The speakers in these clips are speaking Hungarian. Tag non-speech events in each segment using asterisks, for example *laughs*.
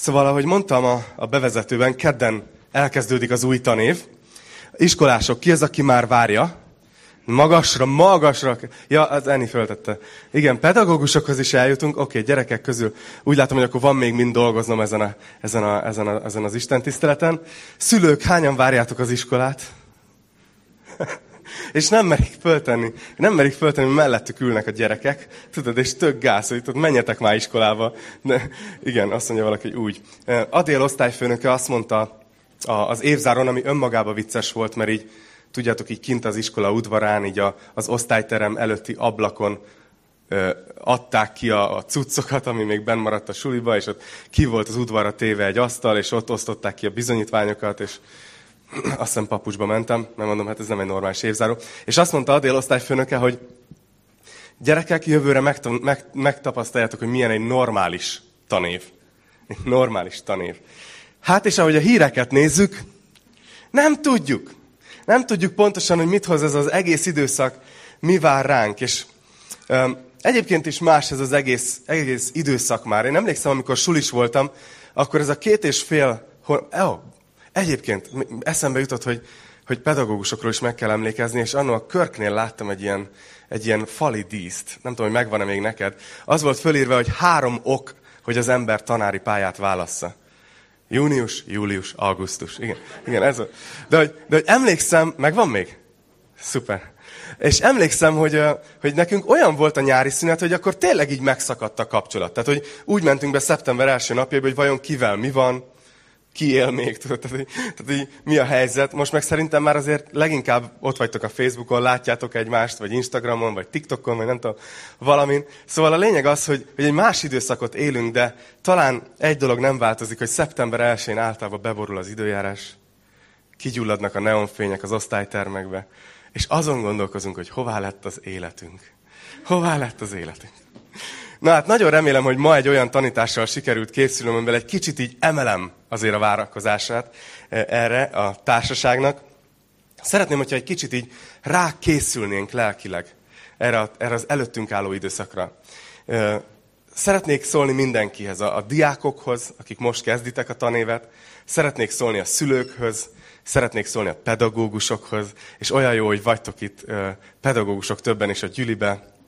Szóval, ahogy mondtam a, a bevezetőben, kedden elkezdődik az új tanév. Iskolások, ki az, aki már várja? Magasra, magasra. Ja, az Eni föltette. Igen, pedagógusokhoz is eljutunk. Oké, okay, gyerekek közül úgy látom, hogy akkor van még mind dolgoznom ezen, a, ezen, a, ezen, a, ezen az Isten tiszteleten. Szülők, hányan várjátok az iskolát? *laughs* és nem merik föltenni, nem merik föltenni, mellettük ülnek a gyerekek, tudod, és tök gáz, hogy tudod, menjetek már iskolába. De, igen, azt mondja valaki, úgy. Adél osztályfőnöke azt mondta az évzáron, ami önmagában vicces volt, mert így, tudjátok, így kint az iskola udvarán, így a, az osztályterem előtti ablakon adták ki a, a cuccokat, ami még benn maradt a suliba, és ott ki volt az udvarra téve egy asztal, és ott osztották ki a bizonyítványokat, és azt hiszem papucsba mentem, mert mondom, hát ez nem egy normális évzáró. És azt mondta a délosztályfőnöke, hogy gyerekek, jövőre megta- meg, megtapasztaljátok, hogy milyen egy normális tanév. Egy normális tanév. Hát és ahogy a híreket nézzük, nem tudjuk. Nem tudjuk pontosan, hogy mit hoz ez az egész időszak, mi vár ránk. És um, egyébként is más ez az egész, egész időszak már. Én emlékszem, amikor sulis voltam, akkor ez a két és fél, oh, Egyébként eszembe jutott, hogy, hogy pedagógusokról is meg kell emlékezni, és annól a Körknél láttam egy ilyen, egy ilyen fali díszt. Nem tudom, hogy megvan-e még neked. Az volt fölírva, hogy három ok, hogy az ember tanári pályát válassza. Június, július, augusztus. Igen, igen ez a... De hogy, de hogy emlékszem, megvan még? Szuper. És emlékszem, hogy, hogy nekünk olyan volt a nyári szünet, hogy akkor tényleg így megszakadt a kapcsolat. Tehát, hogy úgy mentünk be szeptember első napjába, hogy vajon kivel mi van, ki él még, tudod, tehát, tehát így, mi a helyzet. Most meg szerintem már azért leginkább ott vagytok a Facebookon, látjátok egymást, vagy Instagramon, vagy TikTokon, vagy nem tudom, valamin. Szóval a lényeg az, hogy, hogy egy más időszakot élünk, de talán egy dolog nem változik, hogy szeptember 1-én általában beborul az időjárás, kigyulladnak a neonfények az osztálytermekbe, és azon gondolkozunk, hogy hová lett az életünk. Hová lett az életünk. Na hát nagyon remélem, hogy ma egy olyan tanítással sikerült készülnöm, amivel egy kicsit így emelem azért a várakozását e, erre a társaságnak. Szeretném, hogyha egy kicsit így rákészülnénk lelkileg erre, erre az előttünk álló időszakra. E, szeretnék szólni mindenkihez, a, a diákokhoz, akik most kezditek a tanévet, szeretnék szólni a szülőkhöz, szeretnék szólni a pedagógusokhoz, és olyan jó, hogy vagytok itt e, pedagógusok többen is a gyülibe,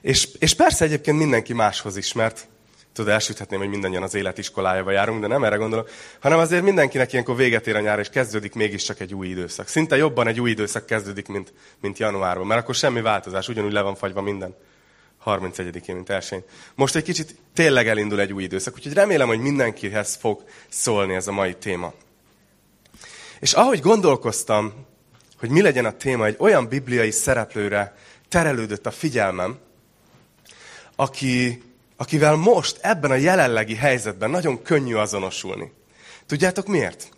és, és persze egyébként mindenki máshoz is, mert tudod, elsüthetném, hogy mindannyian az életiskolájába járunk, de nem erre gondolok, hanem azért mindenkinek ilyenkor véget ér a nyár, és kezdődik mégiscsak egy új időszak. Szinte jobban egy új időszak kezdődik, mint, mint januárban, mert akkor semmi változás, ugyanúgy le van fagyva minden. 31-én, mint elsőn. Most egy kicsit tényleg elindul egy új időszak, úgyhogy remélem, hogy mindenkihez fog szólni ez a mai téma. És ahogy gondolkoztam, hogy mi legyen a téma, egy olyan bibliai szereplőre terelődött a figyelmem, aki, akivel most ebben a jelenlegi helyzetben nagyon könnyű azonosulni. Tudjátok miért?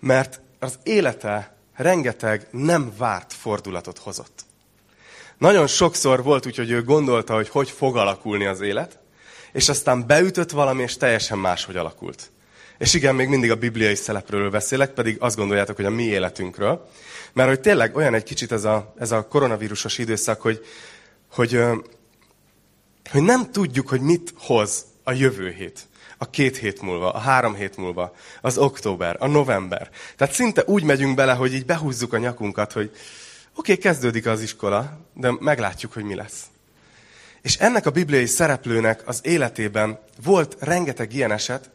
Mert az élete rengeteg nem várt fordulatot hozott. Nagyon sokszor volt úgy, hogy ő gondolta, hogy hogy fog alakulni az élet, és aztán beütött valami, és teljesen máshogy alakult. És igen, még mindig a bibliai szelepről beszélek, pedig azt gondoljátok, hogy a mi életünkről. Mert hogy tényleg olyan egy kicsit ez a, ez a koronavírusos időszak, hogy, hogy hogy nem tudjuk, hogy mit hoz a jövő hét, a két hét múlva, a három hét múlva, az október, a november. Tehát szinte úgy megyünk bele, hogy így behúzzuk a nyakunkat, hogy oké, okay, kezdődik az iskola, de meglátjuk, hogy mi lesz. És ennek a bibliai szereplőnek az életében volt rengeteg ilyen eset,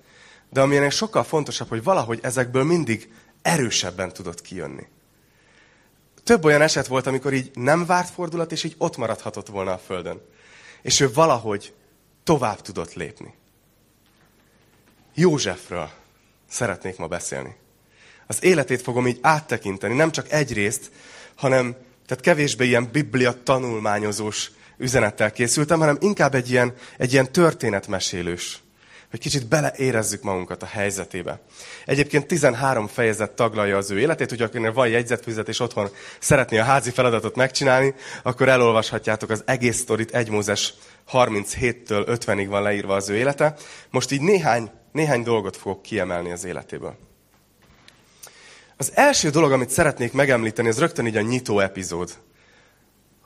de amilyen sokkal fontosabb, hogy valahogy ezekből mindig erősebben tudott kijönni. Több olyan eset volt, amikor így nem várt fordulat, és így ott maradhatott volna a földön és ő valahogy tovább tudott lépni. Józsefről szeretnék ma beszélni. Az életét fogom így áttekinteni, nem csak egy részt, hanem tehát kevésbé ilyen biblia tanulmányozós üzenettel készültem, hanem inkább egy ilyen, egy ilyen történetmesélős hogy kicsit beleérezzük magunkat a helyzetébe. Egyébként 13 fejezet taglalja az ő életét, hogy akinek van jegyzetfüzet és otthon szeretné a házi feladatot megcsinálni, akkor elolvashatjátok az egész sztorit, 1 Mózes 37-től 50-ig van leírva az ő élete. Most így néhány, néhány dolgot fogok kiemelni az életéből. Az első dolog, amit szeretnék megemlíteni, az rögtön így a nyitó epizód.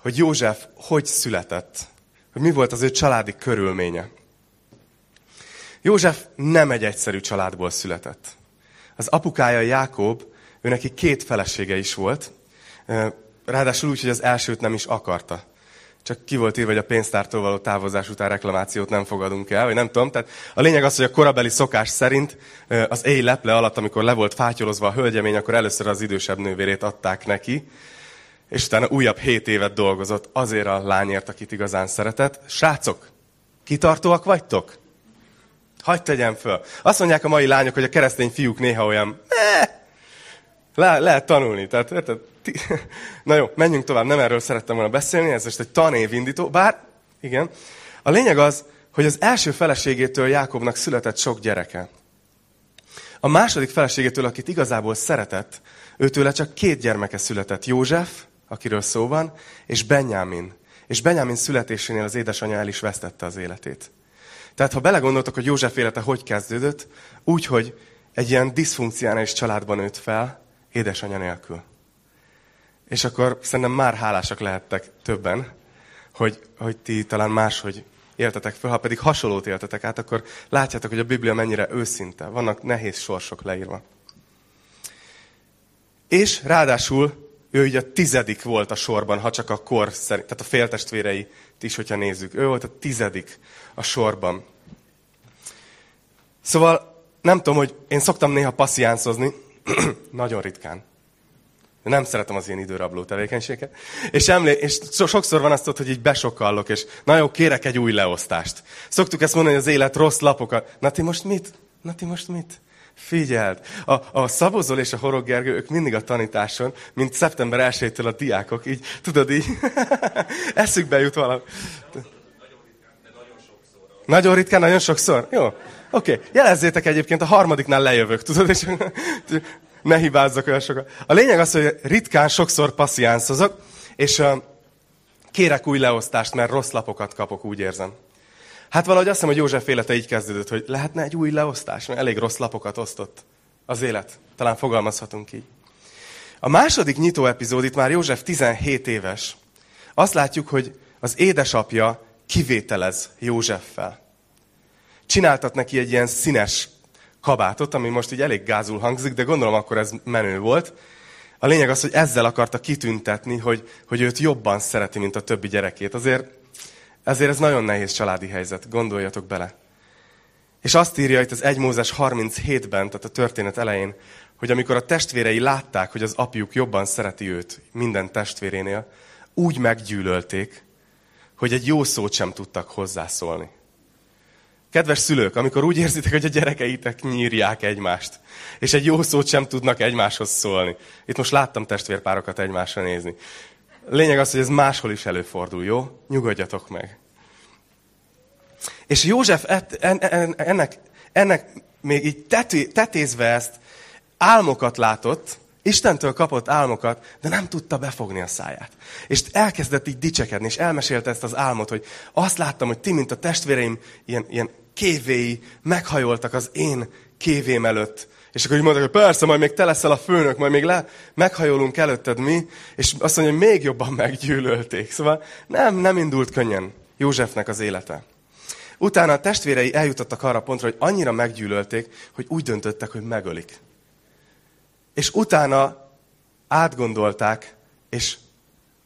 Hogy József hogy született, hogy mi volt az ő családi körülménye. József nem egy egyszerű családból született. Az apukája Jákob, ő neki két felesége is volt, ráadásul úgy, hogy az elsőt nem is akarta. Csak ki volt írva, hogy a pénztártól való távozás után reklamációt nem fogadunk el, vagy nem tudom. Tehát a lényeg az, hogy a korabeli szokás szerint az éj leple alatt, amikor le volt fátyolozva a hölgyemény, akkor először az idősebb nővérét adták neki, és utána újabb hét évet dolgozott azért a lányért, akit igazán szeretett. Srácok, kitartóak vagytok? Hagy tegyem föl. Azt mondják a mai lányok, hogy a keresztény fiúk néha olyan, eh, le, lehet tanulni. Tehát, érted? *laughs* Na jó, menjünk tovább. Nem erről szerettem volna beszélni, ez most egy tanévindító. Bár, igen. A lényeg az, hogy az első feleségétől Jákobnak született sok gyereke. A második feleségétől, akit igazából szeretett, őtőle csak két gyermeke született. József, akiről szó van, és Benjamin. És Benjamin születésénél az édesanyja el is vesztette az életét. Tehát ha belegondoltok, hogy József élete hogy kezdődött, úgy, hogy egy ilyen diszfunkcionális családban nőtt fel, édesanyja nélkül. És akkor szerintem már hálásak lehettek többen, hogy, hogy ti talán máshogy éltetek fel, ha pedig hasonlót éltetek át, akkor látjátok, hogy a Biblia mennyire őszinte. Vannak nehéz sorsok leírva. És ráadásul ő ugye a tizedik volt a sorban, ha csak a kor szerint, tehát a féltestvérei is, hogyha nézzük. Ő volt a tizedik a sorban. Szóval nem tudom, hogy én szoktam néha passziánszozni, *clears throat* nagyon ritkán. Nem szeretem az ilyen időrabló tevékenységet. És, emlé, és sokszor van azt, hogy így besokallok, és na jó, kérek egy új leosztást. Szoktuk ezt mondani, hogy az élet rossz lapokat. Na ti most mit? Na ti most mit? Figyeld, a, a Szabozol és a Horog Gergő, ők mindig a tanításon, mint szeptember 1-től a diákok, így, tudod, így, *laughs* eszükbe jut valami. Nagyon ritkán, nagyon sokszor? Jó. Oké, okay. jelezzétek egyébként, a harmadiknál lejövök, tudod, és *laughs* ne hibázzak olyan sokat. A lényeg az, hogy ritkán sokszor passziánszozok, és uh, kérek új leosztást, mert rossz lapokat kapok, úgy érzem. Hát valahogy azt hiszem, hogy József élete így kezdődött, hogy lehetne egy új leosztás, mert elég rossz lapokat osztott az élet. Talán fogalmazhatunk így. A második nyitó epizód, itt már József 17 éves. Azt látjuk, hogy az édesapja kivételez Józseffel. Csináltat neki egy ilyen színes kabátot, ami most így elég gázul hangzik, de gondolom akkor ez menő volt. A lényeg az, hogy ezzel akarta kitüntetni, hogy, hogy őt jobban szereti, mint a többi gyerekét. Azért, ezért ez nagyon nehéz családi helyzet, gondoljatok bele. És azt írja itt az 1 Mózes 37-ben, tehát a történet elején, hogy amikor a testvérei látták, hogy az apjuk jobban szereti őt minden testvérénél, úgy meggyűlölték, hogy egy jó szót sem tudtak hozzászólni. Kedves szülők, amikor úgy érzitek, hogy a gyerekeitek nyírják egymást, és egy jó szót sem tudnak egymáshoz szólni. Itt most láttam testvérpárokat egymásra nézni. Lényeg az, hogy ez máshol is előfordul, jó? Nyugodjatok meg. És József ennek, ennek még így tetézve ezt, álmokat látott, Istentől kapott álmokat, de nem tudta befogni a száját. És elkezdett így dicsekedni, és elmesélte ezt az álmot, hogy azt láttam, hogy ti, mint a testvéreim, ilyen, ilyen kévéi meghajoltak az én kévém előtt. És akkor így mondták, hogy persze, majd még te leszel a főnök, majd még le, meghajolunk előtted mi, és azt mondja, hogy még jobban meggyűlölték. Szóval nem, nem indult könnyen Józsefnek az élete. Utána a testvérei eljutottak arra pontra, hogy annyira meggyűlölték, hogy úgy döntöttek, hogy megölik. És utána átgondolták, és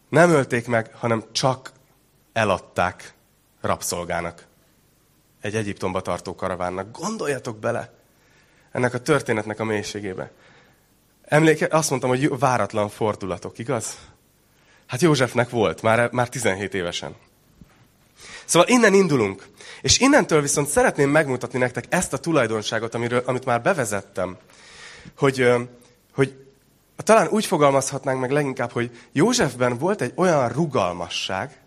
nem ölték meg, hanem csak eladták rabszolgának egy Egyiptomba tartó karavánnak. Gondoljatok bele ennek a történetnek a mélységébe. Emléke, azt mondtam, hogy váratlan fordulatok, igaz? Hát Józsefnek volt, már, már 17 évesen. Szóval innen indulunk. És innentől viszont szeretném megmutatni nektek ezt a tulajdonságot, amiről, amit már bevezettem. Hogy, hogy talán úgy fogalmazhatnánk meg leginkább, hogy Józsefben volt egy olyan rugalmasság,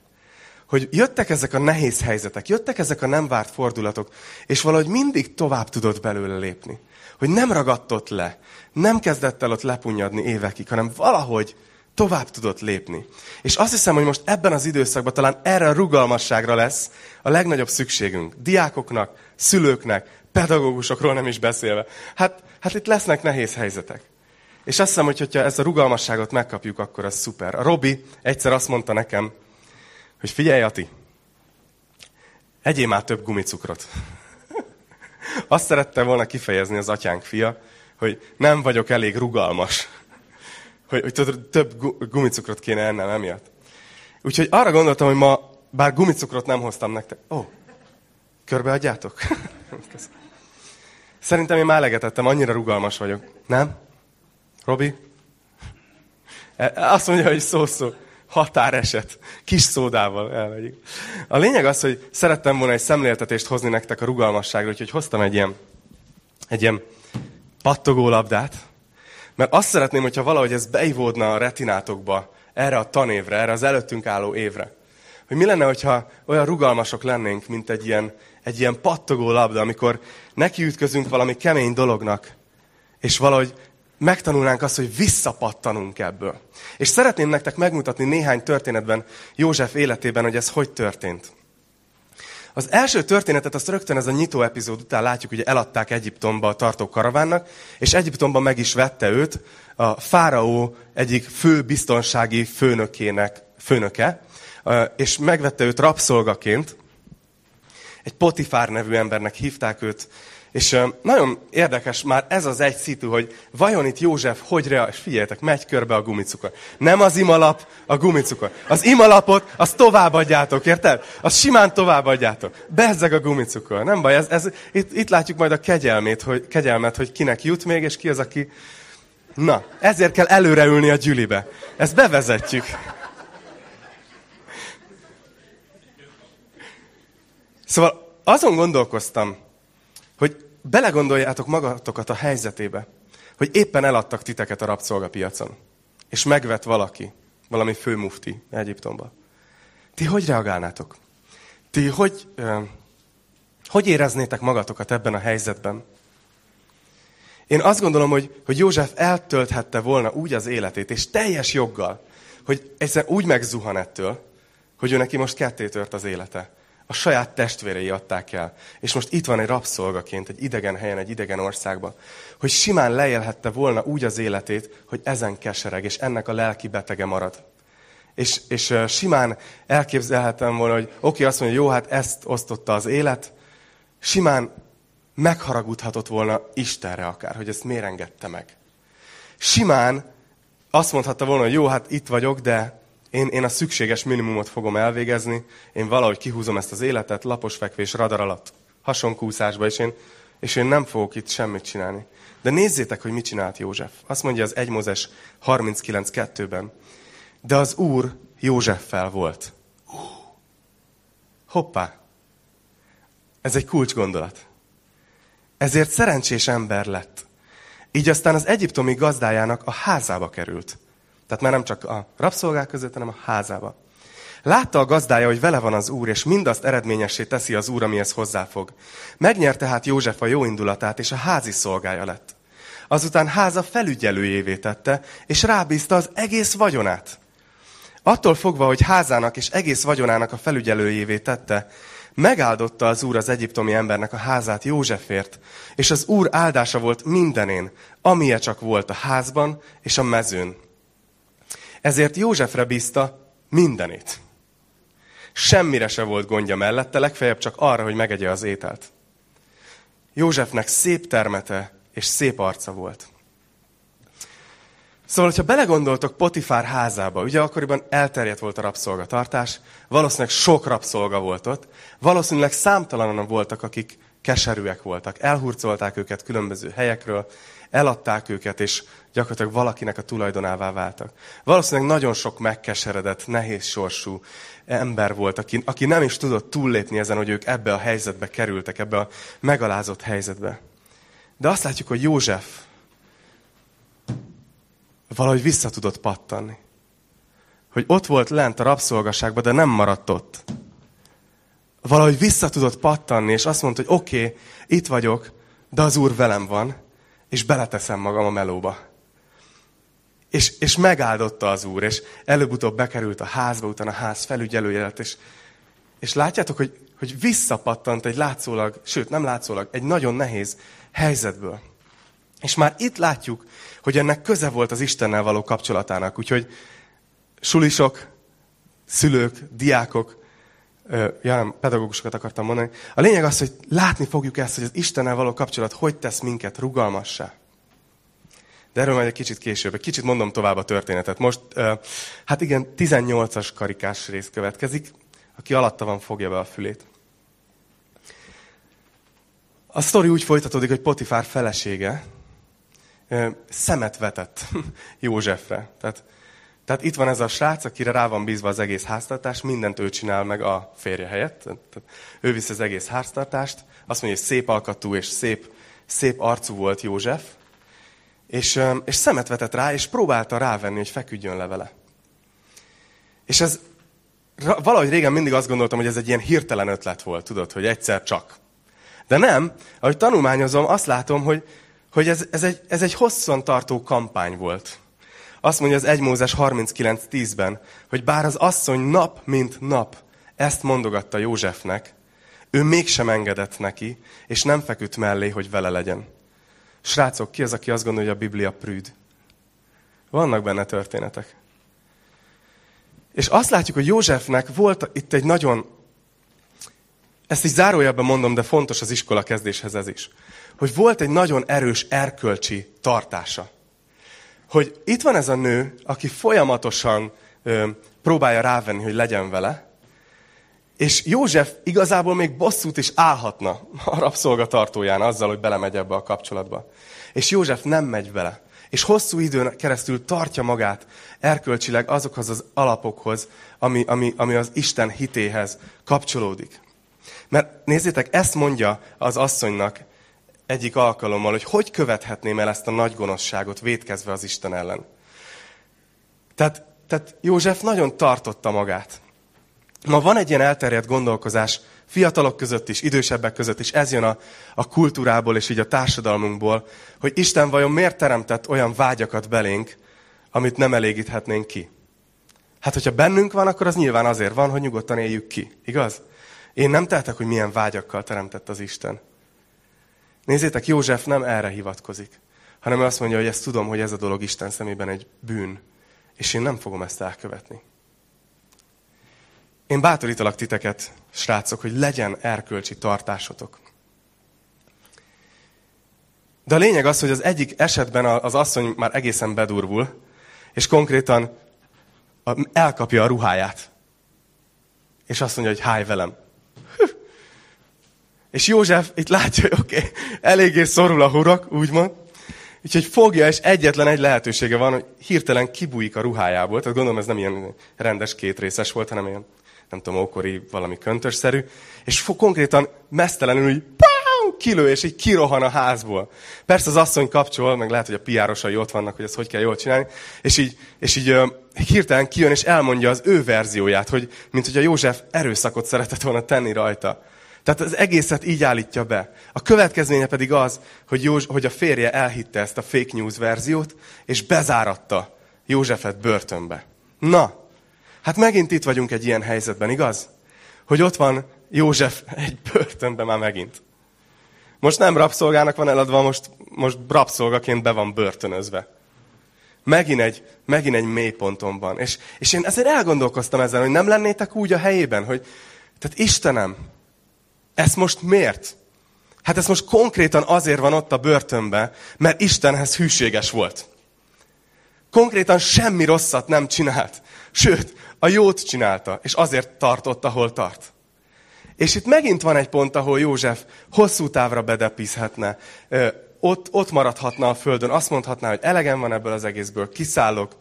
hogy jöttek ezek a nehéz helyzetek, jöttek ezek a nem várt fordulatok, és valahogy mindig tovább tudott belőle lépni. Hogy nem ragadtott le, nem kezdett el ott lepunyadni évekig, hanem valahogy tovább tudott lépni. És azt hiszem, hogy most ebben az időszakban talán erre a rugalmasságra lesz a legnagyobb szükségünk. Diákoknak, szülőknek, pedagógusokról nem is beszélve. Hát, hát itt lesznek nehéz helyzetek. És azt hiszem, hogy hogyha ezt a rugalmasságot megkapjuk, akkor az szuper. A Robi egyszer azt mondta nekem, hogy figyelj, Ati, egyél már több gumicukrot. *laughs* Azt szerette volna kifejezni az atyánk fia, hogy nem vagyok elég rugalmas. *laughs* Hogy, hogy több gumicukrot kéne ennem emiatt. Úgyhogy arra gondoltam, hogy ma, bár gumicukrot nem hoztam nektek. Ó, oh, körbeadjátok? *laughs* Szerintem én már elegetettem, annyira rugalmas vagyok. Nem? Robi? E, azt mondja, hogy szó-szó. Határeset. Kis szódával elmegyünk. A lényeg az, hogy szerettem volna egy szemléltetést hozni nektek a rugalmasságról, úgyhogy hoztam egy ilyen, egy ilyen pattogó labdát, mert azt szeretném, hogyha valahogy ez beivódna a retinátokba, erre a tanévre, erre az előttünk álló évre. Hogy mi lenne, hogyha olyan rugalmasok lennénk, mint egy ilyen, egy ilyen pattogó labda, amikor nekiütközünk valami kemény dolognak, és valahogy megtanulnánk azt, hogy visszapattanunk ebből. És szeretném nektek megmutatni néhány történetben József életében, hogy ez hogy történt. Az első történetet azt rögtön ez a nyitó epizód után látjuk, hogy eladták Egyiptomba a tartó karavánnak, és Egyiptomban meg is vette őt a fáraó egyik fő biztonsági főnökének, főnöke, és megvette őt rabszolgaként. Egy Potifár nevű embernek hívták őt, és nagyon érdekes már ez az egy szitu, hogy vajon itt József hogy reagál, és figyeljetek, megy körbe a gumicukor. Nem az imalap, a gumicukor. Az imalapot, az továbbadjátok, érted? Az simán továbbadjátok. Bezzeg a gumicukor. Nem baj, ez, ez, itt, itt látjuk majd a kegyelmét, hogy, kegyelmet, hogy kinek jut még, és ki az, aki... Na, ezért kell előreülni a gyülibe. Ezt bevezetjük. Szóval azon gondolkoztam, belegondoljátok magatokat a helyzetébe, hogy éppen eladtak titeket a rabszolgapiacon, és megvet valaki, valami főmufti Egyiptomba. Ti hogy reagálnátok? Ti hogy, hogy éreznétek magatokat ebben a helyzetben? Én azt gondolom, hogy, hogy József eltölthette volna úgy az életét, és teljes joggal, hogy egyszer úgy megzuhan ettől, hogy ő neki most ketté tört az élete a saját testvérei adták el. És most itt van egy rabszolgaként, egy idegen helyen, egy idegen országban, hogy simán leélhette volna úgy az életét, hogy ezen kesereg, és ennek a lelki betege marad. És, és simán elképzelhetem volna, hogy oké, okay, azt mondja, jó, hát ezt osztotta az élet, simán megharagudhatott volna Istenre akár, hogy ezt miért engedte meg. Simán azt mondhatta volna, hogy jó, hát itt vagyok, de én, én a szükséges minimumot fogom elvégezni, én valahogy kihúzom ezt az életet, lapos fekvés, radar alatt, hasonkúszásba, és én, és én nem fogok itt semmit csinálni. De nézzétek, hogy mit csinált József. Azt mondja az 1 Mózes 39.2-ben. De az Úr Józseffel volt. Hoppá! Ez egy kulcs gondolat. Ezért szerencsés ember lett. Így aztán az egyiptomi gazdájának a házába került. Tehát már nem csak a rabszolgák között, hanem a házába. Látta a gazdája, hogy vele van az úr, és mindazt eredményessé teszi az úr, amihez hozzáfog. Megnyerte tehát József a jó indulatát, és a házi szolgája lett. Azután háza felügyelőjévé tette, és rábízta az egész vagyonát. Attól fogva, hogy házának és egész vagyonának a felügyelőjévé tette, megáldotta az úr az egyiptomi embernek a házát Józsefért, és az úr áldása volt mindenén, amilyen csak volt a házban és a mezőn. Ezért Józsefre bízta mindenét. Semmire se volt gondja mellette, legfeljebb csak arra, hogy megegye az ételt. Józsefnek szép termete és szép arca volt. Szóval, hogyha belegondoltok Potifár házába, ugye akkoriban elterjedt volt a rabszolgatartás, valószínűleg sok rabszolga volt ott, valószínűleg számtalanan voltak, akik keserűek voltak, elhurcolták őket különböző helyekről, eladták őket, és gyakorlatilag valakinek a tulajdonává váltak. Valószínűleg nagyon sok megkeseredett, nehéz sorsú ember volt, aki, aki nem is tudott túllépni ezen, hogy ők ebbe a helyzetbe kerültek, ebbe a megalázott helyzetbe. De azt látjuk, hogy József valahogy vissza tudott pattanni. Hogy ott volt lent a rabszolgaságban, de nem maradt ott. Valahogy vissza tudott pattanni, és azt mondta, hogy oké, okay, itt vagyok, de az Úr velem van, és beleteszem magam a melóba. És, és megáldotta az Úr, és előbb-utóbb bekerült a házba, utána a ház felügyelője lett, és, és látjátok, hogy, hogy visszapattant egy látszólag, sőt nem látszólag, egy nagyon nehéz helyzetből. És már itt látjuk, hogy ennek köze volt az Istennel való kapcsolatának. Úgyhogy sulisok, szülők, diákok, ja nem, pedagógusokat akartam mondani. A lényeg az, hogy látni fogjuk ezt, hogy az Istennel való kapcsolat hogy tesz minket rugalmassá. De erről majd egy kicsit később. Egy kicsit mondom tovább a történetet. Most, hát igen, 18-as karikás rész következik. Aki alatta van, fogja be a fülét. A sztori úgy folytatódik, hogy Potifár felesége szemet vetett *laughs* Józsefre. Tehát, tehát itt van ez a srác, akire rá van bízva az egész háztartás, mindent ő csinál meg a férje helyett. Tehát ő viszi az egész háztartást. Azt mondja, hogy szép alkatú és szép, szép arcú volt József. És, és szemet vetett rá, és próbálta rávenni, hogy feküdjön le vele. És ez valahogy régen mindig azt gondoltam, hogy ez egy ilyen hirtelen ötlet volt, tudod, hogy egyszer csak. De nem, ahogy tanulmányozom, azt látom, hogy, hogy ez, ez, egy, ez egy hosszan tartó kampány volt. Azt mondja az 1 Mózes 39.10-ben, hogy bár az asszony nap mint nap ezt mondogatta Józsefnek, ő mégsem engedett neki, és nem feküdt mellé, hogy vele legyen. Srácok, ki az, aki azt gondolja, hogy a Biblia prűd? Vannak benne történetek. És azt látjuk, hogy Józsefnek volt itt egy nagyon, ezt is zárójelben mondom, de fontos az iskola kezdéshez ez is, hogy volt egy nagyon erős erkölcsi tartása. Hogy itt van ez a nő, aki folyamatosan ö, próbálja rávenni, hogy legyen vele, és József igazából még bosszút is állhatna a rabszolgatartóján azzal, hogy belemegy ebbe a kapcsolatba. És József nem megy vele. És hosszú időn keresztül tartja magát erkölcsileg azokhoz az alapokhoz, ami, ami, ami az Isten hitéhez kapcsolódik. Mert nézzétek, ezt mondja az asszonynak egyik alkalommal, hogy hogy követhetném el ezt a nagy gonoszságot védkezve az Isten ellen. Tehát, tehát József nagyon tartotta magát. Ma van egy ilyen elterjedt gondolkozás fiatalok között is, idősebbek között is, ez jön a, a kultúrából és így a társadalmunkból, hogy Isten vajon miért teremtett olyan vágyakat belénk, amit nem elégíthetnénk ki. Hát, hogyha bennünk van, akkor az nyilván azért van, hogy nyugodtan éljük ki. Igaz? Én nem tehetek, hogy milyen vágyakkal teremtett az Isten. Nézzétek, József nem erre hivatkozik, hanem azt mondja, hogy ezt tudom, hogy ez a dolog Isten szemében egy bűn, és én nem fogom ezt elkövetni. Én bátorítalak titeket, srácok, hogy legyen erkölcsi tartásotok. De a lényeg az, hogy az egyik esetben az asszony már egészen bedurvul, és konkrétan elkapja a ruháját. És azt mondja, hogy háj velem. És József itt látja, hogy oké, okay, eléggé szorul a hurok, úgymond. Úgyhogy fogja, és egyetlen egy lehetősége van, hogy hirtelen kibújik a ruhájából. Tehát gondolom ez nem ilyen rendes kétrészes volt, hanem ilyen nem tudom, ókori valami köntösszerű, és konkrétan mesztelenül így kilő, és így kirohan a házból. Persze az asszony kapcsol, meg lehet, hogy a piárosai ott vannak, hogy ezt hogy kell jól csinálni, és így, és így hirtelen kijön, és elmondja az ő verzióját, hogy mint hogy a József erőszakot szeretett volna tenni rajta. Tehát az egészet így állítja be. A következménye pedig az, hogy, Józs, hogy a férje elhitte ezt a fake news verziót, és bezáratta Józsefet börtönbe. Na, Hát megint itt vagyunk egy ilyen helyzetben, igaz? Hogy ott van József egy börtönben már megint. Most nem rabszolgának van eladva, most, most rabszolgaként be van börtönözve. Megint egy, megint egy mélyponton van. És, és én ezért elgondolkoztam ezen, hogy nem lennétek úgy a helyében, hogy tehát Istenem, ezt most miért? Hát ez most konkrétan azért van ott a börtönben, mert Istenhez hűséges volt. Konkrétan semmi rosszat nem csinált. Sőt, a jót csinálta, és azért tartott, ahol tart. És itt megint van egy pont, ahol József hosszú távra bedepízhetne, ott, ott maradhatna a földön, azt mondhatná, hogy elegem van ebből az egészből, kiszállok.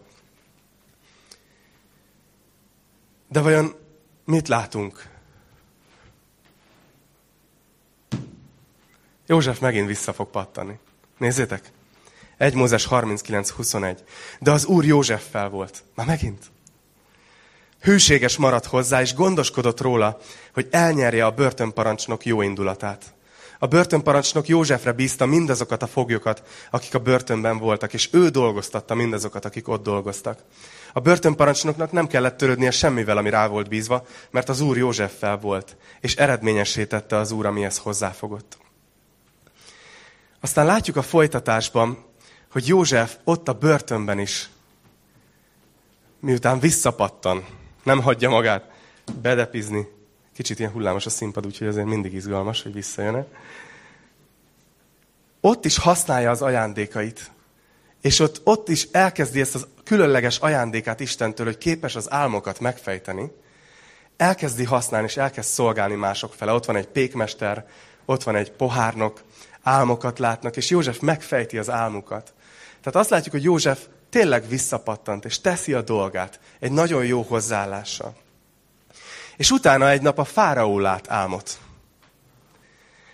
De vajon mit látunk? József megint vissza fog pattani. Nézzétek! 1 Mózes 39.21. De az úr Józseffel volt. Már megint hűséges maradt hozzá, és gondoskodott róla, hogy elnyerje a börtönparancsnok jó indulatát. A börtönparancsnok Józsefre bízta mindazokat a foglyokat, akik a börtönben voltak, és ő dolgoztatta mindazokat, akik ott dolgoztak. A börtönparancsnoknak nem kellett törődnie semmivel, ami rá volt bízva, mert az úr Józseffel volt, és eredményessé tette az úr, amihez hozzáfogott. Aztán látjuk a folytatásban, hogy József ott a börtönben is, miután visszapattan nem hagyja magát bedepizni, Kicsit ilyen hullámos a színpad, úgyhogy azért mindig izgalmas, hogy visszajön-e. Ott is használja az ajándékait. És ott, ott is elkezdi ezt az különleges ajándékát Istentől, hogy képes az álmokat megfejteni. Elkezdi használni, és elkezd szolgálni mások fele. Ott van egy pékmester, ott van egy pohárnok, álmokat látnak, és József megfejti az álmukat. Tehát azt látjuk, hogy József tényleg visszapattant, és teszi a dolgát egy nagyon jó hozzáállással. És utána egy nap a fáraó lát álmot.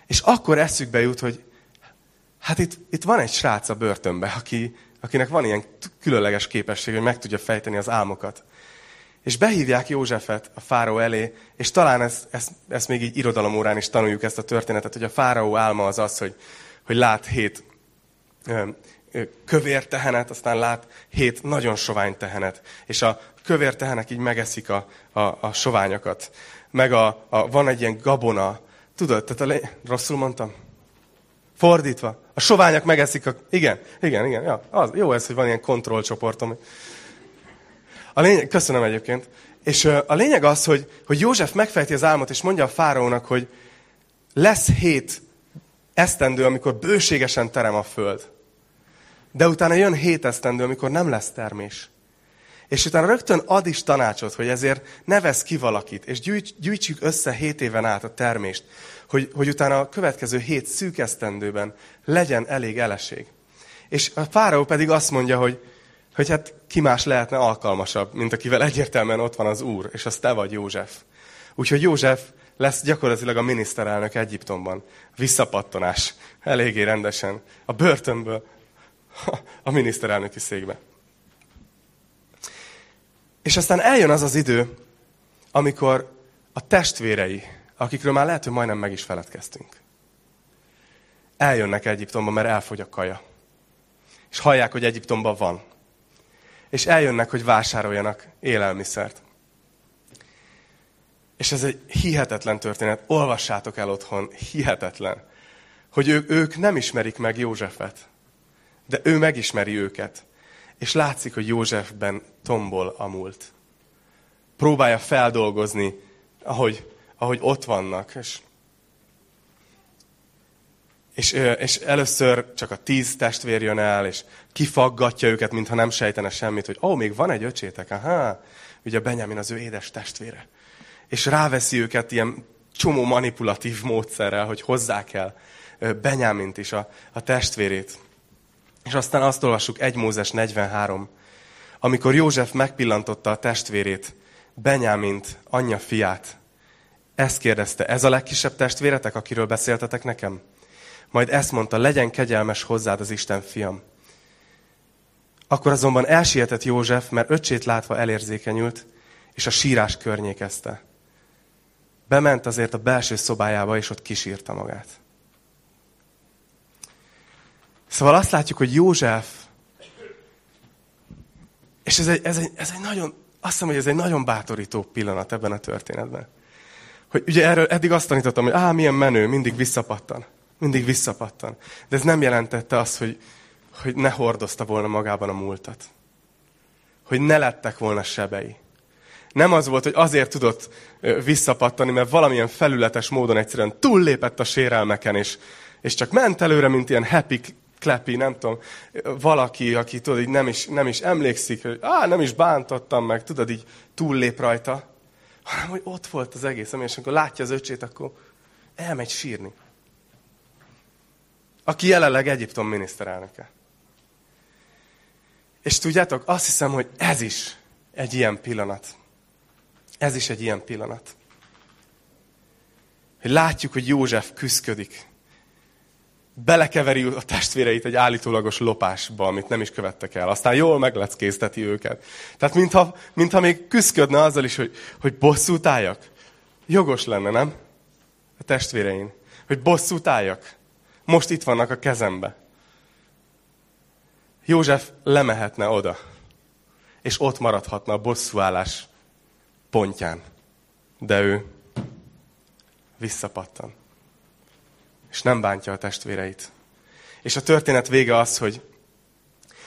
És akkor eszükbe jut, hogy hát itt, itt van egy srác a börtönbe, aki, akinek van ilyen különleges képesség, hogy meg tudja fejteni az álmokat. És behívják Józsefet a fáraó elé, és talán ezt, ezt, ezt még így irodalomórán is tanuljuk ezt a történetet, hogy a fáraó álma az az, hogy, hogy lát hét kövér tehenet, aztán lát hét nagyon sovány tehenet. És a kövér tehenek így megeszik a, a, a soványokat. Meg a, a, van egy ilyen gabona, tudod, tehát a lé... rosszul mondtam? Fordítva. A soványok megeszik a... Igen, igen, igen. Ja, az, jó ez, hogy van ilyen kontrollcsoportom. A lényeg, köszönöm egyébként. És a lényeg az, hogy, hogy József megfejti az álmot, és mondja a fáraónak, hogy lesz hét esztendő, amikor bőségesen terem a föld. De utána jön hét esztendő, amikor nem lesz termés. És utána rögtön ad is tanácsot, hogy ezért nevez ki valakit, és gyűjts, gyűjtsük össze hét éven át a termést, hogy, hogy utána a következő hét szűk esztendőben legyen elég eleség. És a fáraó pedig azt mondja, hogy, hogy hát ki más lehetne alkalmasabb, mint akivel egyértelműen ott van az Úr, és az te vagy József. Úgyhogy József lesz gyakorlatilag a miniszterelnök Egyiptomban. Visszapattanás. Eléggé rendesen. A börtönből a miniszterelnöki székbe. És aztán eljön az az idő, amikor a testvérei, akikről már lehet, hogy majdnem meg is feledkeztünk, eljönnek Egyiptomba, mert elfogy a kaja. És hallják, hogy Egyiptomban van és eljönnek, hogy vásároljanak élelmiszert. És ez egy hihetetlen történet. Olvassátok el otthon, hihetetlen. Hogy ők, ők nem ismerik meg Józsefet, de ő megismeri őket. És látszik, hogy Józsefben tombol a múlt. Próbálja feldolgozni, ahogy, ahogy ott vannak. És és, és először csak a tíz testvér jön el, és kifaggatja őket, mintha nem sejtene semmit, hogy ó, oh, még van egy öcsétek, aha, ugye Benjamin az ő édes testvére. És ráveszi őket ilyen csomó manipulatív módszerrel, hogy hozzák el Benyamint is, a, a testvérét. És aztán azt olvassuk 1 Mózes 43, amikor József megpillantotta a testvérét, Benyamint, anyja fiát, ezt kérdezte, ez a legkisebb testvéretek, akiről beszéltetek nekem? Majd ezt mondta, legyen kegyelmes hozzád az Isten fiam. Akkor azonban elsietett József, mert öcsét látva elérzékenyült, és a sírás környékezte. Bement azért a belső szobájába, és ott kisírta magát. Szóval azt látjuk, hogy József, és ez egy, ez egy, ez egy nagyon, azt hiszem, hogy ez egy nagyon bátorító pillanat ebben a történetben. Hogy ugye erről eddig azt tanítottam, hogy á, milyen menő, mindig visszapattan. Mindig visszapattan. De ez nem jelentette azt, hogy, hogy ne hordozta volna magában a múltat. Hogy ne lettek volna sebei. Nem az volt, hogy azért tudott visszapattani, mert valamilyen felületes módon egyszerűen túllépett a sérelmeken, és, és csak ment előre, mint ilyen happy klepi, nem tudom, valaki, aki tudod, így nem is, nem is emlékszik, hogy á, nem is bántottam meg, tudod, így túllép rajta, hanem hogy ott volt az egész, és amikor látja az öcsét, akkor elmegy sírni aki jelenleg Egyiptom miniszterelnöke. És tudjátok, azt hiszem, hogy ez is egy ilyen pillanat. Ez is egy ilyen pillanat. Hogy látjuk, hogy József küszködik. Belekeveri a testvéreit egy állítólagos lopásba, amit nem is követtek el. Aztán jól megleckézteti őket. Tehát mintha, mintha még küszködne azzal is, hogy, hogy bosszút álljak. Jogos lenne, nem? A testvérein. Hogy bosszút álljak most itt vannak a kezembe. József lemehetne oda, és ott maradhatna a bosszúállás pontján. De ő visszapattan. És nem bántja a testvéreit. És a történet vége az, hogy,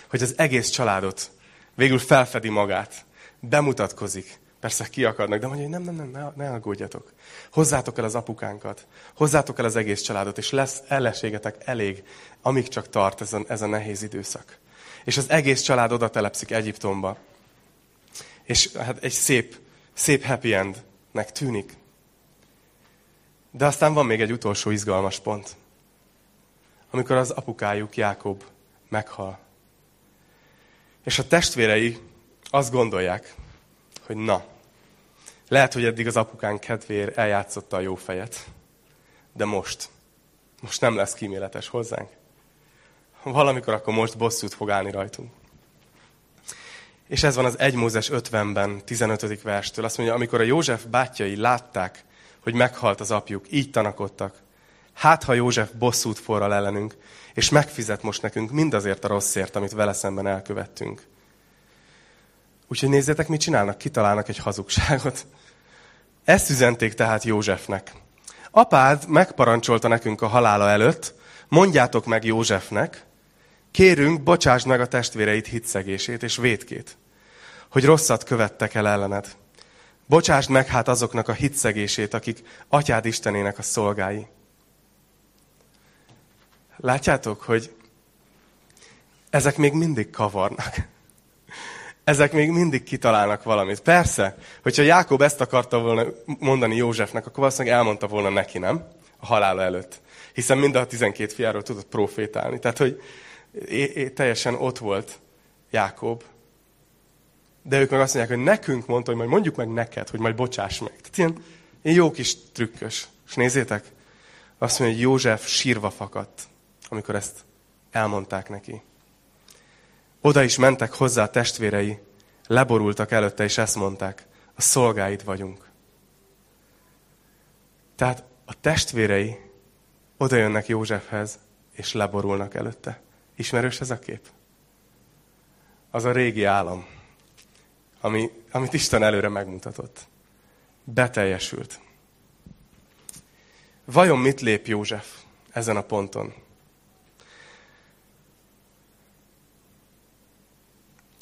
hogy az egész családot végül felfedi magát, bemutatkozik, Persze kiakadnak, de mondja, hogy nem, nem, nem, ne, aggódjatok. Hozzátok el az apukánkat, hozzátok el az egész családot, és lesz ellenségetek elég, amíg csak tart ez a, ez a nehéz időszak. És az egész család oda telepszik Egyiptomba. És hát egy szép, szép happy endnek tűnik. De aztán van még egy utolsó izgalmas pont. Amikor az apukájuk, Jákob meghal. És a testvérei azt gondolják, hogy na, lehet, hogy eddig az apukán kedvéért eljátszotta a jó fejet, de most, most nem lesz kíméletes hozzánk. Valamikor akkor most bosszút fog állni rajtunk. És ez van az 1 Mózes 50-ben, 15. verstől. Azt mondja, amikor a József bátyai látták, hogy meghalt az apjuk, így tanakodtak. Hát, ha József bosszút forral ellenünk, és megfizet most nekünk mindazért a rosszért, amit vele szemben elkövettünk. Úgyhogy nézzétek, mit csinálnak, kitalálnak egy hazugságot. Ezt üzenték tehát Józsefnek. Apád megparancsolta nekünk a halála előtt, mondjátok meg Józsefnek, kérünk, bocsásd meg a testvéreit hitszegését és vétkét, hogy rosszat követtek el ellened. Bocsásd meg hát azoknak a hitszegését, akik atyád Istenének a szolgái. Látjátok, hogy ezek még mindig kavarnak. Ezek még mindig kitalálnak valamit. Persze, hogyha Jákob ezt akarta volna mondani Józsefnek, akkor valószínűleg elmondta volna neki, nem? A halála előtt. Hiszen mind a 12 fiáról tudott profétálni. Tehát, hogy é- é- teljesen ott volt Jákob. De ők meg azt mondják, hogy nekünk mondta, hogy majd mondjuk meg neked, hogy majd bocsáss meg. Tehát ilyen, ilyen jó kis trükkös. És nézzétek, azt mondja, hogy József sírva fakadt, amikor ezt elmondták neki. Oda is mentek hozzá a testvérei, leborultak előtte, és ezt mondták, a szolgáid vagyunk. Tehát a testvérei oda jönnek Józsefhez, és leborulnak előtte. Ismerős ez a kép? Az a régi állam, ami, amit Isten előre megmutatott. Beteljesült. Vajon mit lép József ezen a ponton?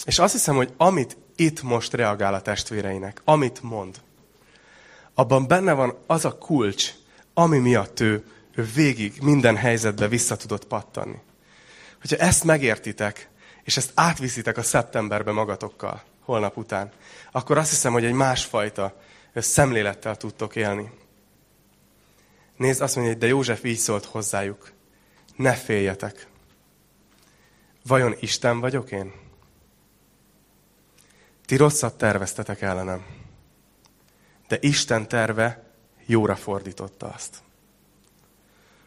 És azt hiszem, hogy amit itt most reagál a testvéreinek, amit mond, abban benne van az a kulcs, ami miatt ő, ő végig minden helyzetbe vissza tudott pattanni. Hogyha ezt megértitek, és ezt átviszitek a szeptemberbe magatokkal, holnap után, akkor azt hiszem, hogy egy másfajta szemlélettel tudtok élni. Nézd, azt mondja, hogy de József így szólt hozzájuk. Ne féljetek. Vajon Isten vagyok én? Ti rosszat terveztetek ellenem. De Isten terve jóra fordította azt.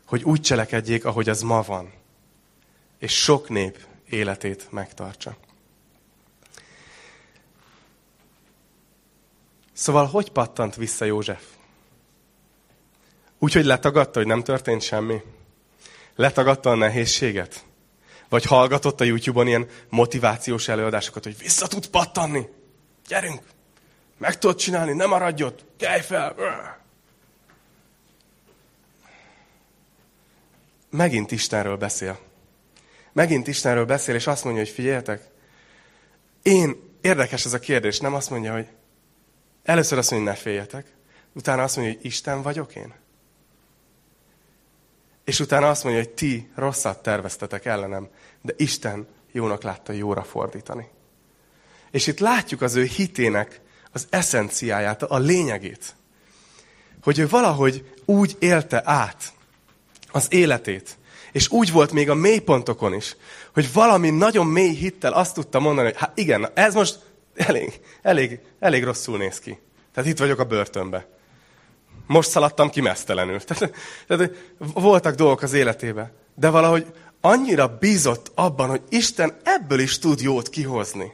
Hogy úgy cselekedjék, ahogy az ma van. És sok nép életét megtartsa. Szóval hogy pattant vissza József? Úgyhogy letagadta, hogy nem történt semmi? Letagadta a nehézséget? Vagy hallgatott a YouTube-on ilyen motivációs előadásokat, hogy vissza tud pattanni. Gyerünk! Meg tudod csinálni, nem maradj ott! Kelj fel! Megint Istenről beszél. Megint Istenről beszél, és azt mondja, hogy figyeljetek, én, érdekes ez a kérdés, nem azt mondja, hogy először azt mondja, hogy ne féljetek, utána azt mondja, hogy Isten vagyok én. És utána azt mondja, hogy ti rosszat terveztetek ellenem, de Isten jónak látta jóra fordítani. És itt látjuk az ő hitének az eszenciáját, a lényegét. Hogy ő valahogy úgy élte át az életét, és úgy volt még a mélypontokon is, hogy valami nagyon mély hittel azt tudta mondani, hogy hát igen, ez most elég, elég, elég rosszul néz ki. Tehát itt vagyok a börtönbe. Most szaladtam ki mesztelenül. *laughs* Tehát, tehát voltak dolgok az életében. De valahogy annyira bízott abban, hogy Isten ebből is tud jót kihozni.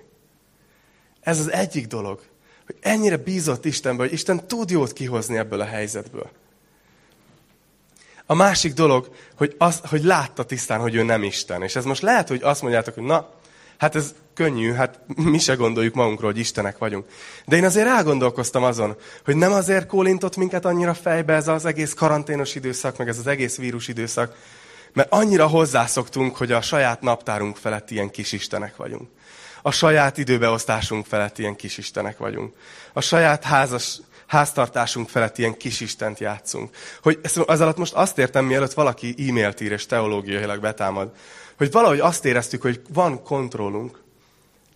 Ez az egyik dolog. Hogy ennyire bízott Istenben, hogy Isten tud jót kihozni ebből a helyzetből. A másik dolog, hogy, az, hogy látta tisztán, hogy ő nem Isten. És ez most lehet, hogy azt mondjátok, hogy na, hát ez könnyű, hát mi se gondoljuk magunkról, hogy Istenek vagyunk. De én azért elgondolkoztam azon, hogy nem azért kólintott minket annyira fejbe ez az egész karanténos időszak, meg ez az egész vírus időszak, mert annyira hozzászoktunk, hogy a saját naptárunk felett ilyen kis Istenek vagyunk. A saját időbeosztásunk felett ilyen kisistenek vagyunk. A saját házas, háztartásunk felett ilyen kisistent játszunk. Hogy az alatt most azt értem, mielőtt valaki e-mailt ír és teológiailag betámad, hogy valahogy azt éreztük, hogy van kontrollunk,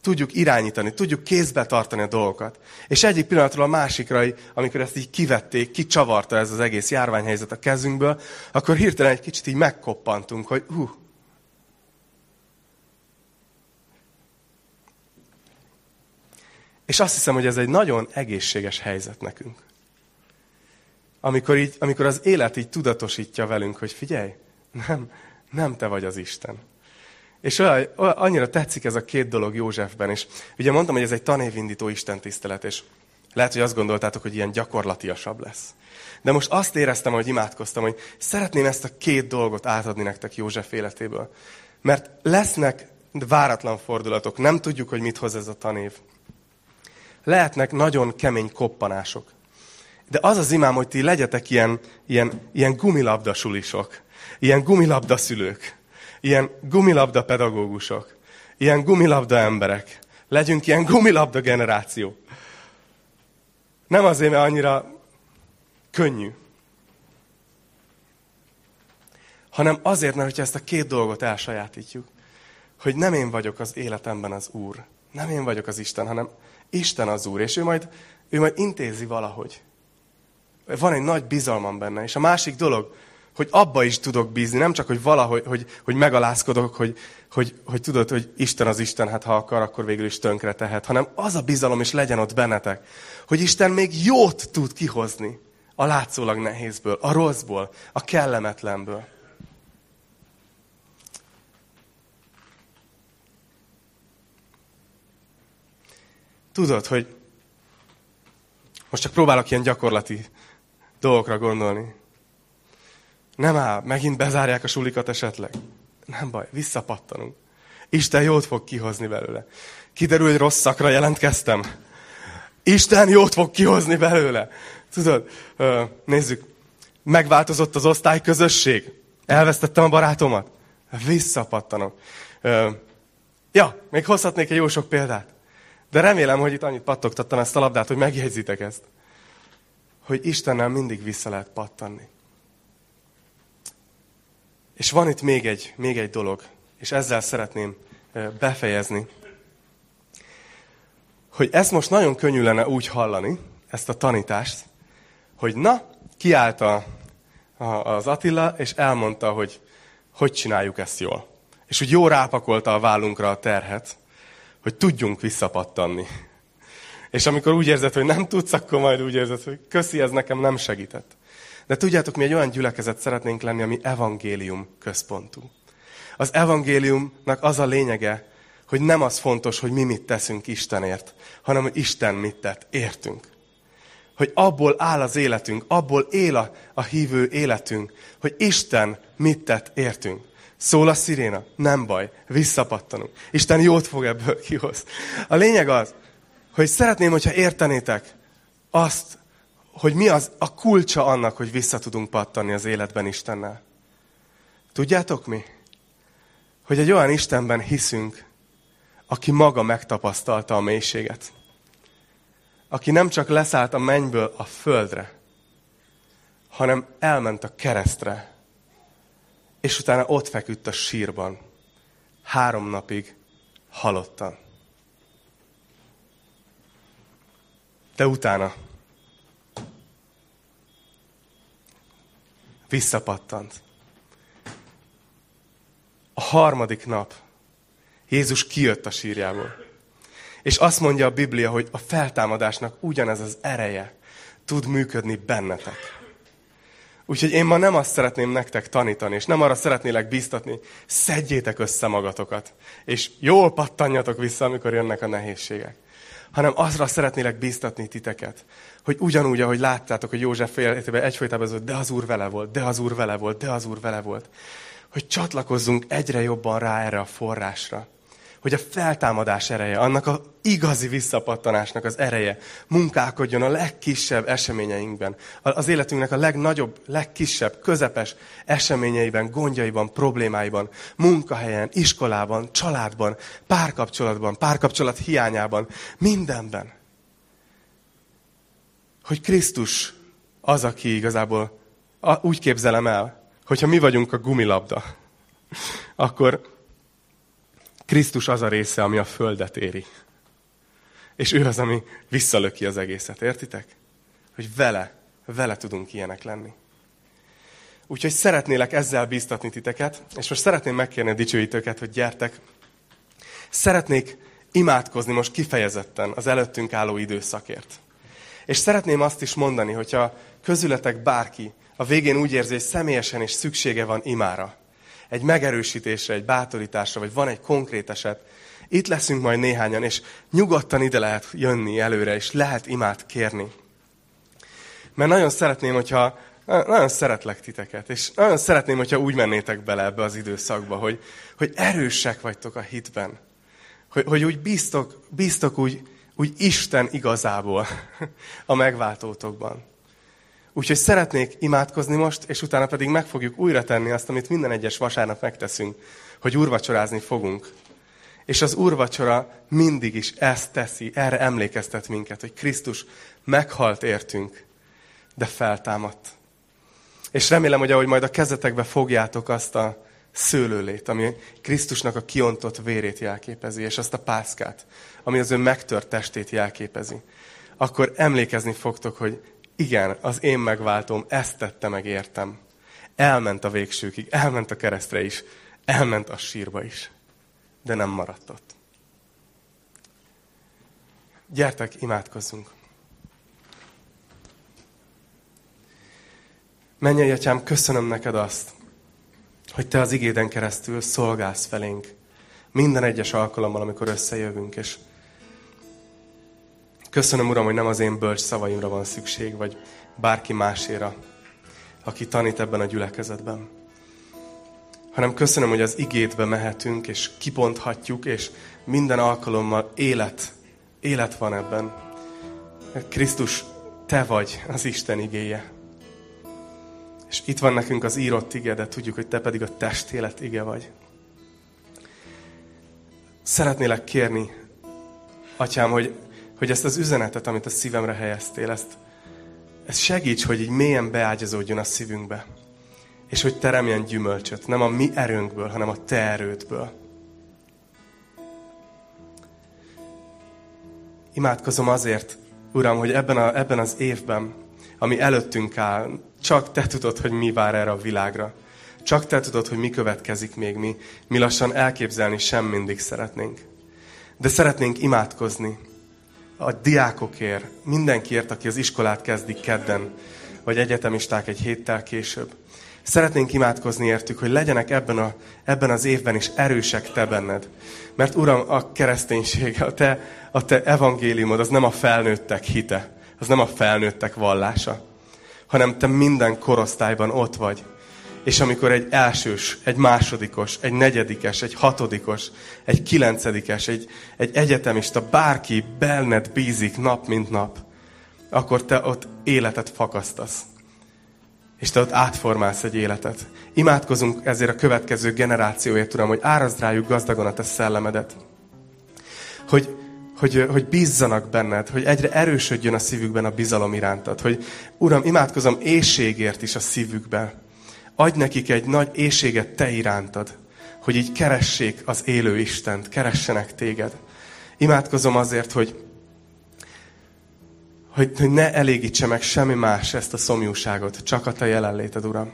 tudjuk irányítani, tudjuk kézbe tartani a dolgokat. És egyik pillanatról a másikra, amikor ezt így kivették, kicsavarta ez az egész járványhelyzet a kezünkből, akkor hirtelen egy kicsit így megkoppantunk, hogy hú, És azt hiszem, hogy ez egy nagyon egészséges helyzet nekünk. Amikor, így, amikor az élet így tudatosítja velünk, hogy figyelj, nem, nem te vagy az Isten. És olyan, olyan, annyira tetszik ez a két dolog Józsefben. És ugye mondtam, hogy ez egy tanévindító istentisztelet, és lehet, hogy azt gondoltátok, hogy ilyen gyakorlatiasabb lesz. De most azt éreztem, hogy imádkoztam, hogy szeretném ezt a két dolgot átadni nektek József életéből. Mert lesznek váratlan fordulatok, nem tudjuk, hogy mit hoz ez a tanév. Lehetnek nagyon kemény koppanások. De az az imám, hogy ti legyetek ilyen, ilyen, ilyen gumilabda sulisok, ilyen gumilabda szülők, ilyen gumilabda pedagógusok, ilyen gumilabda emberek. Legyünk ilyen gumilabda generáció. Nem azért, mert annyira könnyű, hanem azért, mert hogyha ezt a két dolgot elsajátítjuk, hogy nem én vagyok az életemben az Úr, nem én vagyok az Isten, hanem Isten az Úr, és ő majd, ő majd intézi valahogy. Van egy nagy bizalmam benne. És a másik dolog, hogy abba is tudok bízni, nem csak, hogy valahogy, hogy, hogy megalázkodok, hogy, hogy, hogy tudod, hogy Isten az Isten, hát ha akar, akkor végül is tönkre tehet, hanem az a bizalom is legyen ott bennetek, hogy Isten még jót tud kihozni a látszólag nehézből, a rosszból, a kellemetlenből. Tudod, hogy most csak próbálok ilyen gyakorlati dolgokra gondolni. Nem áll, megint bezárják a sulikat esetleg. Nem baj, visszapattanunk. Isten jót fog kihozni belőle. Kiderül, hogy rossz jelentkeztem. Isten jót fog kihozni belőle. Tudod, nézzük, megváltozott az osztályközösség. Elvesztettem a barátomat. Visszapattanok. Ja, még hozhatnék egy jó sok példát. De remélem, hogy itt annyit pattogtattam ezt a labdát, hogy megjegyzitek ezt. Hogy Istennel mindig vissza lehet pattanni. És van itt még egy, még egy dolog, és ezzel szeretném befejezni, hogy ezt most nagyon könnyű lenne úgy hallani, ezt a tanítást, hogy na, kiállt a, a, az Attila, és elmondta, hogy hogy csináljuk ezt jól. És úgy jó rápakolta a vállunkra a terhet, hogy tudjunk visszapattanni. És amikor úgy érzed, hogy nem tudsz, akkor majd úgy érzed, hogy köszi, ez nekem nem segített. De tudjátok, mi egy olyan gyülekezet szeretnénk lenni, ami evangélium központú. Az evangéliumnak az a lényege, hogy nem az fontos, hogy mi mit teszünk Istenért, hanem hogy Isten mit tett, értünk. Hogy abból áll az életünk, abból él a, a hívő életünk, hogy Isten mit tett, értünk. Szól a sziréna? Nem baj, visszapattanunk. Isten jót fog ebből kihoz. A lényeg az, hogy szeretném, hogyha értenétek azt, hogy mi az a kulcsa annak, hogy vissza tudunk pattani az életben Istennel. Tudjátok mi? Hogy egy olyan Istenben hiszünk, aki maga megtapasztalta a mélységet. Aki nem csak leszállt a mennyből a földre, hanem elment a keresztre, és utána ott feküdt a sírban. Három napig halottan. De utána visszapattant. A harmadik nap Jézus kijött a sírjából. És azt mondja a Biblia, hogy a feltámadásnak ugyanez az ereje tud működni bennetek. Úgyhogy én ma nem azt szeretném nektek tanítani, és nem arra szeretnélek biztatni, szedjétek össze magatokat, és jól pattanjatok vissza, amikor jönnek a nehézségek. Hanem azra szeretnélek biztatni titeket, hogy ugyanúgy, ahogy láttátok, hogy József életében egyfolytában az, de az Úr vele volt, de az Úr vele volt, de az Úr vele volt, hogy csatlakozzunk egyre jobban rá erre a forrásra. Hogy a feltámadás ereje, annak a igazi visszapattanásnak az ereje munkálkodjon a legkisebb eseményeinkben, az életünknek a legnagyobb, legkisebb, közepes eseményeiben, gondjaiban, problémáiban, munkahelyen, iskolában, családban, párkapcsolatban, párkapcsolat hiányában, mindenben. Hogy Krisztus az, aki igazából úgy képzelem el, hogyha mi vagyunk a gumilabda, *laughs* akkor Krisztus az a része, ami a földet éri. És ő az, ami visszalöki az egészet, értitek? Hogy vele, vele tudunk ilyenek lenni. Úgyhogy szeretnélek ezzel bíztatni titeket, és most szeretném megkérni a dicsőítőket, hogy gyertek. Szeretnék imádkozni most kifejezetten az előttünk álló időszakért. És szeretném azt is mondani, hogyha közületek bárki a végén úgy érzi, hogy személyesen is szüksége van imára, egy megerősítésre, egy bátorításra, vagy van egy konkrét eset, itt leszünk majd néhányan, és nyugodtan ide lehet jönni előre, és lehet imát kérni. Mert nagyon szeretném, hogyha nagyon szeretlek titeket, és nagyon szeretném, hogyha úgy mennétek bele ebbe az időszakba, hogy, hogy erősek vagytok a hitben. Hogy, hogy úgy bíztok, bíztok úgy, úgy Isten igazából a megváltótokban. Úgyhogy szeretnék imádkozni most, és utána pedig meg fogjuk újra tenni azt, amit minden egyes vasárnap megteszünk, hogy úrvacsorázni fogunk. És az úrvacsora mindig is ezt teszi, erre emlékeztet minket, hogy Krisztus meghalt értünk, de feltámadt. És remélem, hogy ahogy majd a kezetekbe fogjátok azt a szőlőlét, ami Krisztusnak a kiontott vérét jelképezi, és azt a pászkát, ami az ő megtört testét jelképezi, akkor emlékezni fogtok, hogy igen, az én megváltom, ezt tette meg értem. Elment a végsőkig, elment a keresztre is, elment a sírba is, de nem maradt ott. Gyertek, imádkozzunk! Mennyei atyám, köszönöm neked azt, hogy te az igéden keresztül szolgálsz felénk. Minden egyes alkalommal, amikor összejövünk, és Köszönöm, Uram, hogy nem az én bölcs szavaimra van szükség, vagy bárki máséra, aki tanít ebben a gyülekezetben. Hanem köszönöm, hogy az igétbe mehetünk, és kiponthatjuk, és minden alkalommal élet, élet van ebben. Krisztus, Te vagy az Isten igéje. És itt van nekünk az írott ige, de tudjuk, hogy Te pedig a testélet ige vagy. Szeretnélek kérni, Atyám, hogy hogy ezt az üzenetet, amit a szívemre helyeztél, ezt, ezt segíts, hogy így mélyen beágyazódjon a szívünkbe. És hogy teremjen gyümölcsöt, nem a mi erőnkből, hanem a te erődből. Imádkozom azért, Uram, hogy ebben, a, ebben az évben, ami előttünk áll, csak Te tudod, hogy mi vár erre a világra. Csak Te tudod, hogy mi következik még mi. Mi lassan elképzelni sem mindig szeretnénk. De szeretnénk imádkozni, a diákokért, mindenkiért, aki az iskolát kezdik kedden, vagy egyetemisták egy héttel később. Szeretnénk imádkozni értük, hogy legyenek ebben, a, ebben az évben is erősek te benned. Mert Uram, a kereszténység, a te, a te evangéliumod, az nem a felnőttek hite, az nem a felnőttek vallása, hanem te minden korosztályban ott vagy. És amikor egy elsős, egy másodikos, egy negyedikes, egy hatodikos, egy kilencedikes, egy, egy egyetemista, bárki benned bízik nap mint nap, akkor te ott életet fakasztasz. És te ott átformálsz egy életet. Imádkozunk ezért a következő generációért, Uram, hogy árazd rájuk gazdagon a te szellemedet. Hogy, hogy, hogy bízzanak benned, hogy egyre erősödjön a szívükben a bizalom irántad. Hogy Uram, imádkozom éjségért is a szívükben Adj nekik egy nagy éjséget te irántad, hogy így keressék az élő Istent, keressenek téged. Imádkozom azért, hogy, hogy, hogy ne elégítse meg semmi más ezt a szomjúságot, csak a te jelenléted, Uram.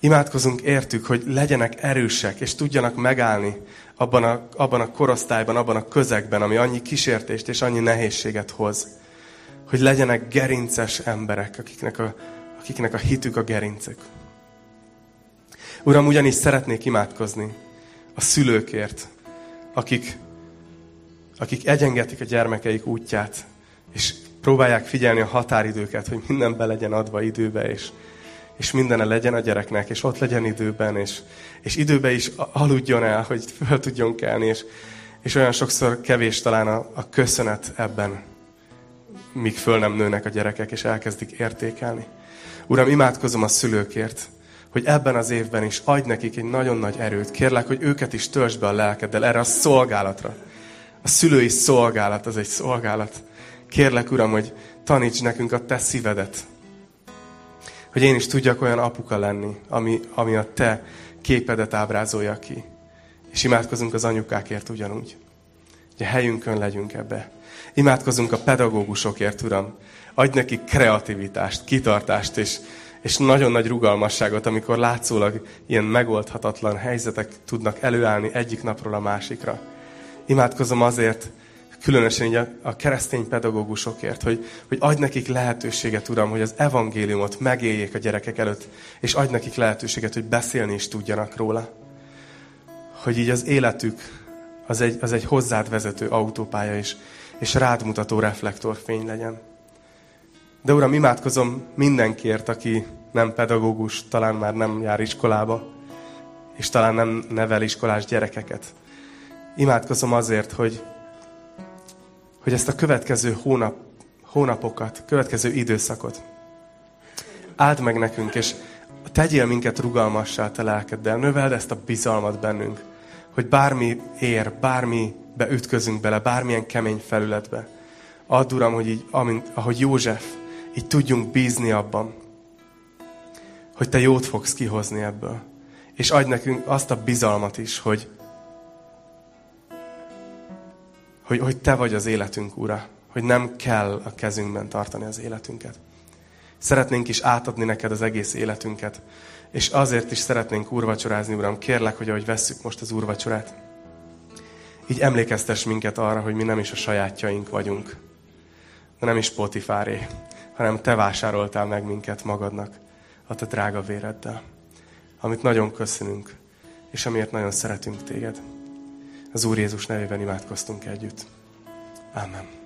Imádkozunk értük, hogy legyenek erősek, és tudjanak megállni abban a, abban a korosztályban, abban a közegben, ami annyi kísértést és annyi nehézséget hoz. Hogy legyenek gerinces emberek, akiknek a akiknek a hitük a gerincek. Uram, ugyanis szeretnék imádkozni a szülőkért, akik, akik egyengetik a gyermekeik útját, és próbálják figyelni a határidőket, hogy minden be legyen adva időbe, és, és mindene legyen a gyereknek, és ott legyen időben, és, és időben is aludjon el, hogy föl tudjon kelni, és, és olyan sokszor kevés talán a, a köszönet ebben, míg föl nem nőnek a gyerekek, és elkezdik értékelni. Uram, imádkozom a szülőkért, hogy ebben az évben is adj nekik egy nagyon nagy erőt. Kérlek, hogy őket is töltsd be a lelkeddel erre a szolgálatra. A szülői szolgálat az egy szolgálat. Kérlek, Uram, hogy taníts nekünk a Te szívedet. Hogy én is tudjak olyan apuka lenni, ami, ami a Te képedet ábrázolja ki. És imádkozunk az anyukákért ugyanúgy. Hogy a helyünkön legyünk ebbe. Imádkozunk a pedagógusokért, Uram. Adj nekik kreativitást, kitartást, és, és nagyon nagy rugalmasságot, amikor látszólag ilyen megoldhatatlan helyzetek tudnak előállni egyik napról a másikra. Imádkozom azért, különösen így a, a keresztény pedagógusokért, hogy, hogy adj nekik lehetőséget, Uram, hogy az evangéliumot megéljék a gyerekek előtt, és adj nekik lehetőséget, hogy beszélni is tudjanak róla. Hogy így az életük az egy, az egy hozzád vezető autópálya is, és rád mutató reflektorfény legyen. De Uram, imádkozom mindenkiért, aki nem pedagógus, talán már nem jár iskolába, és talán nem nevel iskolás gyerekeket. Imádkozom azért, hogy, hogy ezt a következő hónap, hónapokat, következő időszakot áld meg nekünk, és tegyél minket rugalmassá te lelkeddel, növeld ezt a bizalmat bennünk, hogy bármi ér, bármibe ütközünk bele, bármilyen kemény felületbe. Add, Uram, hogy így, amint, ahogy József, így tudjunk bízni abban, hogy Te jót fogsz kihozni ebből. És adj nekünk azt a bizalmat is, hogy, hogy, hogy Te vagy az életünk, Ura. Hogy nem kell a kezünkben tartani az életünket. Szeretnénk is átadni neked az egész életünket. És azért is szeretnénk úrvacsorázni, Uram. Kérlek, hogy ahogy vesszük most az úrvacsorát, így emlékeztes minket arra, hogy mi nem is a sajátjaink vagyunk. De nem is Potifáré, hanem Te vásároltál meg minket magadnak a Te drága véreddel. Amit nagyon köszönünk, és amiért nagyon szeretünk Téged. Az Úr Jézus nevében imádkoztunk együtt. Amen.